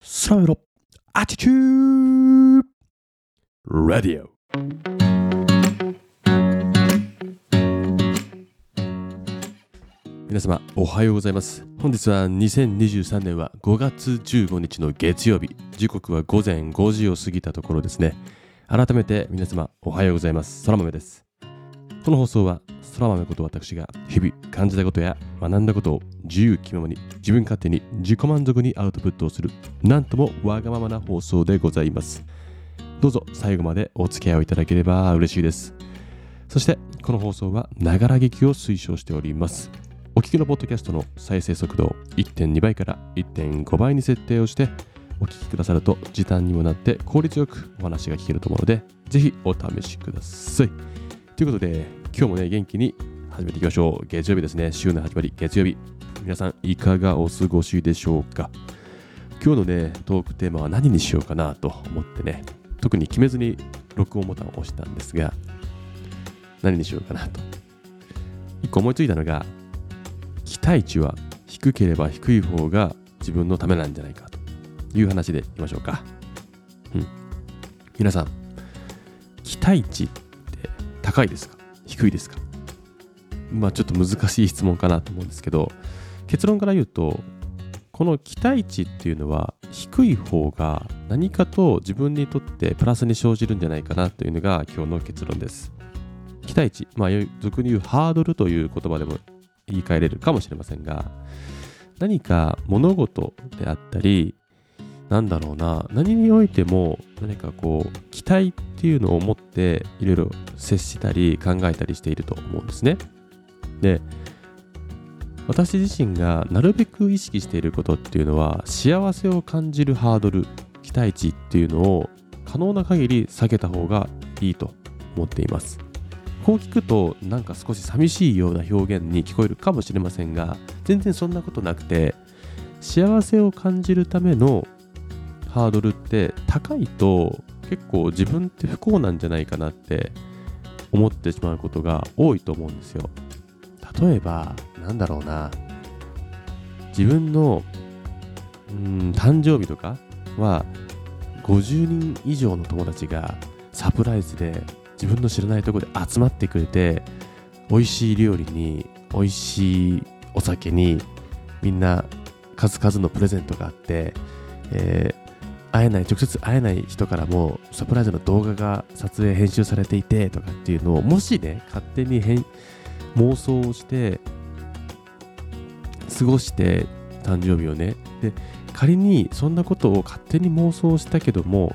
スラメロアティチューラディオ皆様おはようございます本日は2023年は5月15日の月曜日。時刻は午前5時を過ぎたところですね。改めて皆様おはようございます空豆ですこの放送は空豆こと私が日々感じたことや学んだことを自由気ままに自分勝手に自己満足にアウトプットをするなんともわがままな放送でございます。どうぞ最後までお付き合いをいただければ嬉しいです。そしてこの放送はながら劇を推奨しております。お聞きのポッドキャストの再生速度を1.2倍から1.5倍に設定をしてお聞きくださると時短にもなって効率よくお話が聞けると思うのでぜひお試しください。ということで今日もね元気に始めていきましょう。月曜日ですね。週の始まり月曜日。皆さんいかがお過ごしでしょうか？今日のねトークテーマは何にしようかなと思ってね特に決めずに録音ボタンを押したんですが何にしようかなと。一個思いついたのが期待値は低ければ低い方が自分のためなんじゃないかという話でいきましょうか。うん。皆さん期待値って高いですか？低いですか？まあちょっと難しい質問かなと思うんですけど結論から言うとこの期待値っていうのは低い方が何かと自分にとってプラスに生じるんじゃないかなというのが今日の結論です。期待値まあ俗に言うハードルという言葉でも言い換えれるかもしれません。が何か物事であったりなんだろうな。何においても何かこう期待っていうのを持っていろいろ接したり考えたりしていると思うんですね。で私自身がなるべく意識していることっていうのは幸せを感じるハードル期待値っていうのを可能な限り下げた方がいいと思っています。こう聞くとなんか少し寂しいような表現に聞こえるかもしれませんが全然そんなことなくて幸せを感じるためのハードルって高いと結構自分って不幸なんじゃないかなって思ってしまうことが多いと思うんですよ。例えばなんだろうな。自分のうん誕生日とかは50人以上の友達がサプライズで自分の知らないところで集まってくれて美味しい料理に美味しいお酒にみんな数々のプレゼントがあって、えー会えない直接会えない人からもサプライズの動画が撮影編集されていてとかっていうのをもしね勝手に変妄想をして過ごして誕生日をね。で仮にそんなことを勝手に妄想したけども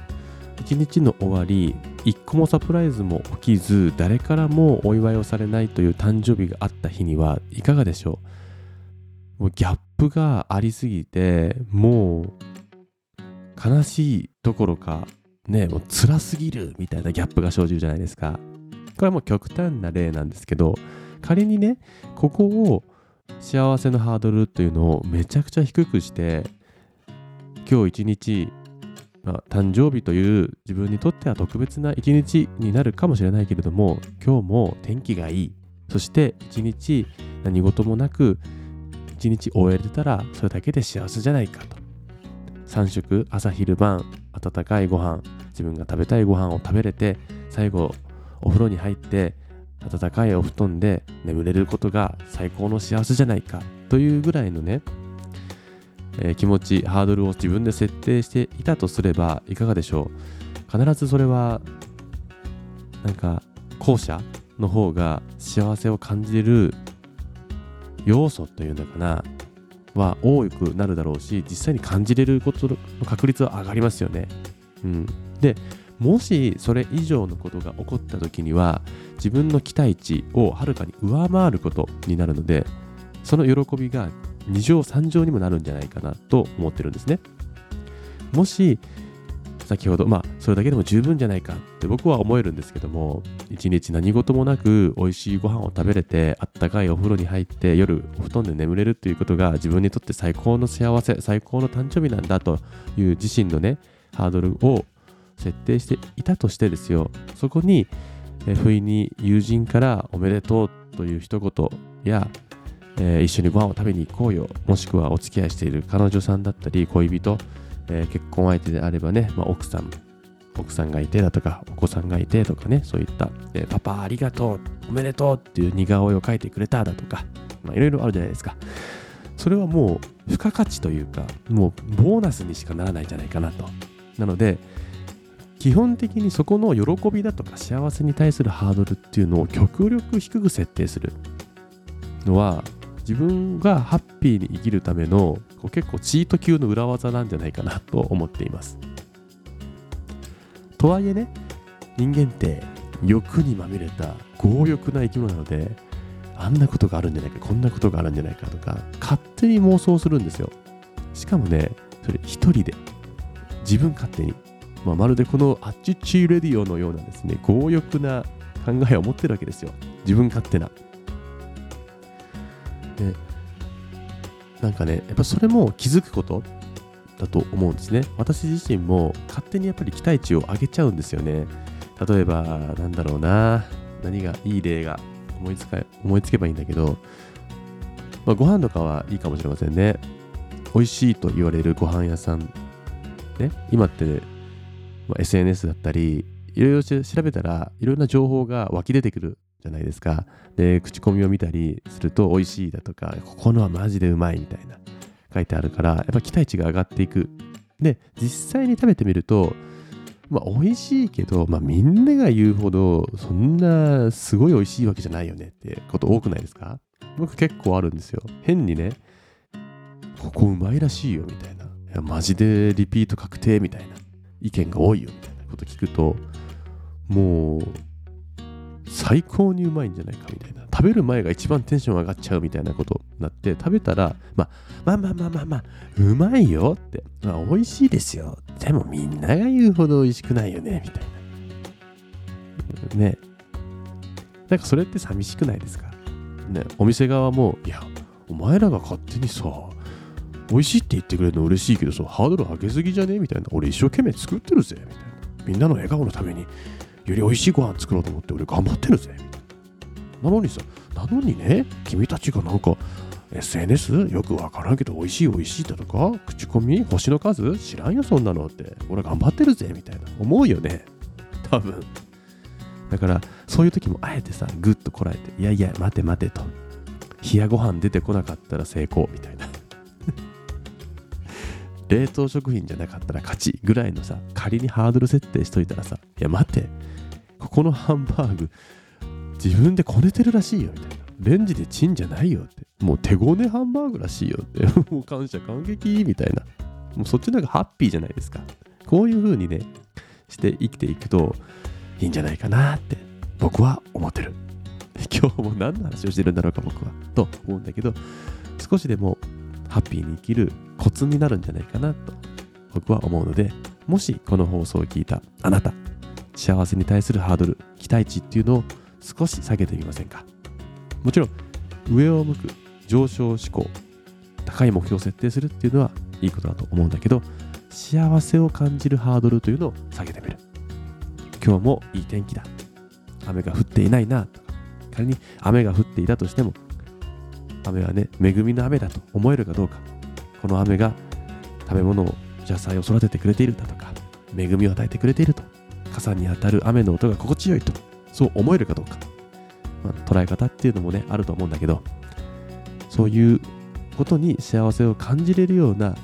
一日の終わり一個もサプライズも起きず誰からもお祝いをされないという誕生日があった日にはいかがでしょう？もうギャップがありすぎてもう悲しいどころかねもう辛すぎるみたいなギャップが生じるじゃないですか。これはもう極端な例なんですけど仮にねここを幸せのハードルというのをめちゃくちゃ低くして今日一日、まあ、誕生日という自分にとっては特別な一日になるかもしれないけれども今日も天気がいい。そして一日何事もなく一日終えれたらそれだけで幸せじゃないかと。3食朝昼晩温かいご飯自分が食べたいご飯を食べれて最後お風呂に入って暖かいお布団で眠れることが最高の幸せじゃないかというぐらいのね、えー気持ちハードルを自分で設定していたとすればいかがでしょう？必ずそれはなんか後者の方が幸せを感じる要素というのかな。は多くなるだろうし実際に感じれることの確率は上がりますよね。うん、でもしそれ以上のことが起こった時には自分の期待値をはるかに上回ることになるのでその喜びが2乗3乗にもなるんじゃないかなと思ってるんですね。もし先ほどまあそれだけでも十分じゃないかって僕は思えるんですけども一日何事もなく美味しいご飯を食べれてあったかいお風呂に入って夜お布団で眠れるっていうことが自分にとって最高の幸せ最高の誕生日なんだという自身のねハードルを設定していたとしてですよ。そこにえ不意に友人からおめでとうという一言やえー一緒にご飯を食べに行こうよもしくはお付き合いしている彼女さんだったり恋人えー、結婚相手であればね、まあ、奥さん奥さんがいてだとか、お子さんがいてとかね、そういった、え、パパありがとう、おめでとうっていう似顔絵を描いてくれただとか、まあ、いろいろあるじゃないですか。それはもう付加価値というか、もうボーナスにしかならないんじゃないかなと。なので、基本的にそこの喜びだとか幸せに対するハードルっていうのを極力低く設定するのは自分がハッピーに生きるための結構チート級の裏技なんじゃないかなと思っています。とはいえね人間って欲にまみれた強欲な生き物なのであんなことがあるんじゃないかこんなことがあるんじゃないかとか勝手に妄想するんですよ。しかもねそれ一人で自分勝手に、まあ、まるでこのアッチチーレディオのようなですね強欲な考えを持ってるわけですよ。自分勝手な。でなんかねやっぱそれも気づくこと。だと思うんですね。私自身も勝手にやっぱり期待値を上げちゃうんですよね。例えば、なんだろうな、何がいい例が思いつか思いつけばいいんだけど、まあ、ご飯とかはいいかもしれませんね。美味しいと言われるご飯屋さん、ね、今って、まあ、SNS だったり、いろいろ調べたらいろんな情報が湧き出てくるじゃないですか。で、口コミを見たりすると美味しいだとか、ここのはマジでうまいみたいな。書いてあるから、やっぱ期待値が上がっていく。で、実際に食べてみると、まあ、美味しいけど、まあ、みんなが言うほど、そんなすごい美味しいわけじゃないよねってこと多くないですか？僕結構あるんですよ。変にね、ここうまいらしいよみたいな。いや、マジでリピート確定みたいな意見が多いよみたいなこと聞くと、もう、最高にうまいんじゃないかみたいな。食べる前が一番テンション上がっちゃうみたいなことになって食べたら、まあ、まあまあまあまあまあうまいよって、まあ、美味しいですよでもみんなが言うほど美味しくないよねみたいな。ね。なんかそれって寂しくないですか？ね。お店側もいやお前らが勝手にさ美味しいって言ってくれるの嬉しいけどさハードル上げすぎじゃね？みたいな。俺一生懸命作ってるぜみたいな。みんなの笑顔のためにより美味しいご飯作ろうと思って俺頑張ってるぜみたいななのにさ、なのにね、君たちがなんか SNS よくわからんけど美味しい美味しいだとか、口コミ？星の数？知らんよそんなのって。俺頑張ってるぜみたいな思うよね。多分。だからそういう時もあえてさ、ぐっとこらえて、いやいや、待て待てと。冷やご飯出てこなかったら成功みたいな。冷凍食品じゃなかったら勝ちぐらいのさ、仮にハードル設定しといたらさ、いや待て、ここのハンバーグ自分でこねてるらしいよみたいな。レンジでチンじゃないよって。もう手ごねハンバーグらしいよって。もう感謝感激みたいな。もうそっちの方がハッピーじゃないですか。こういう風にね、して生きていくといいんじゃないかなって僕は思ってる。今日も何の話をしてるんだろうか僕は。と思うんだけど、少しでもハッピーに生きるコツになるんじゃないかなと僕は思うので、もしこの放送を聞いたあなた、幸せに対するハードル、期待値っていうのを少し下げてみませんか？もちろん上を向く上昇志向高い目標を設定するっていうのはいいことだと思うんだけど幸せを感じるハードルというのを下げてみる。今日もいい天気だ。雨が降っていないなとか仮に雨が降っていたとしても雨はね恵みの雨だと思えるかどうかこの雨が食べ物を野菜を育ててくれているんだとか恵みを与えてくれていると。傘に当たる雨の音が心地よいとそう思えるかどうか、まあ、捉え方っていうのもねあると思うんだけどそういうことに幸せを感じれるような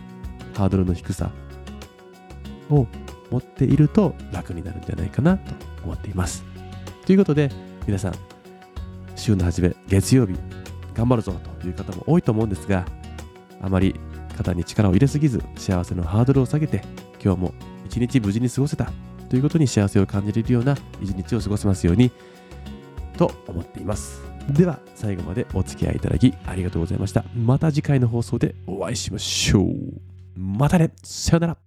ハードルの低さを持っていると楽になるんじゃないかなと思っています。ということで皆さん週の初め月曜日頑張るぞという方も多いと思うんですがあまり肩に力を入れすぎず幸せのハードルを下げて今日も一日無事に過ごせたということに幸せを感じれるような一日を過ごせますようにと思っています。では最後までお付き合いいただきありがとうございました。また次回の放送でお会いしましょう。またねさよなら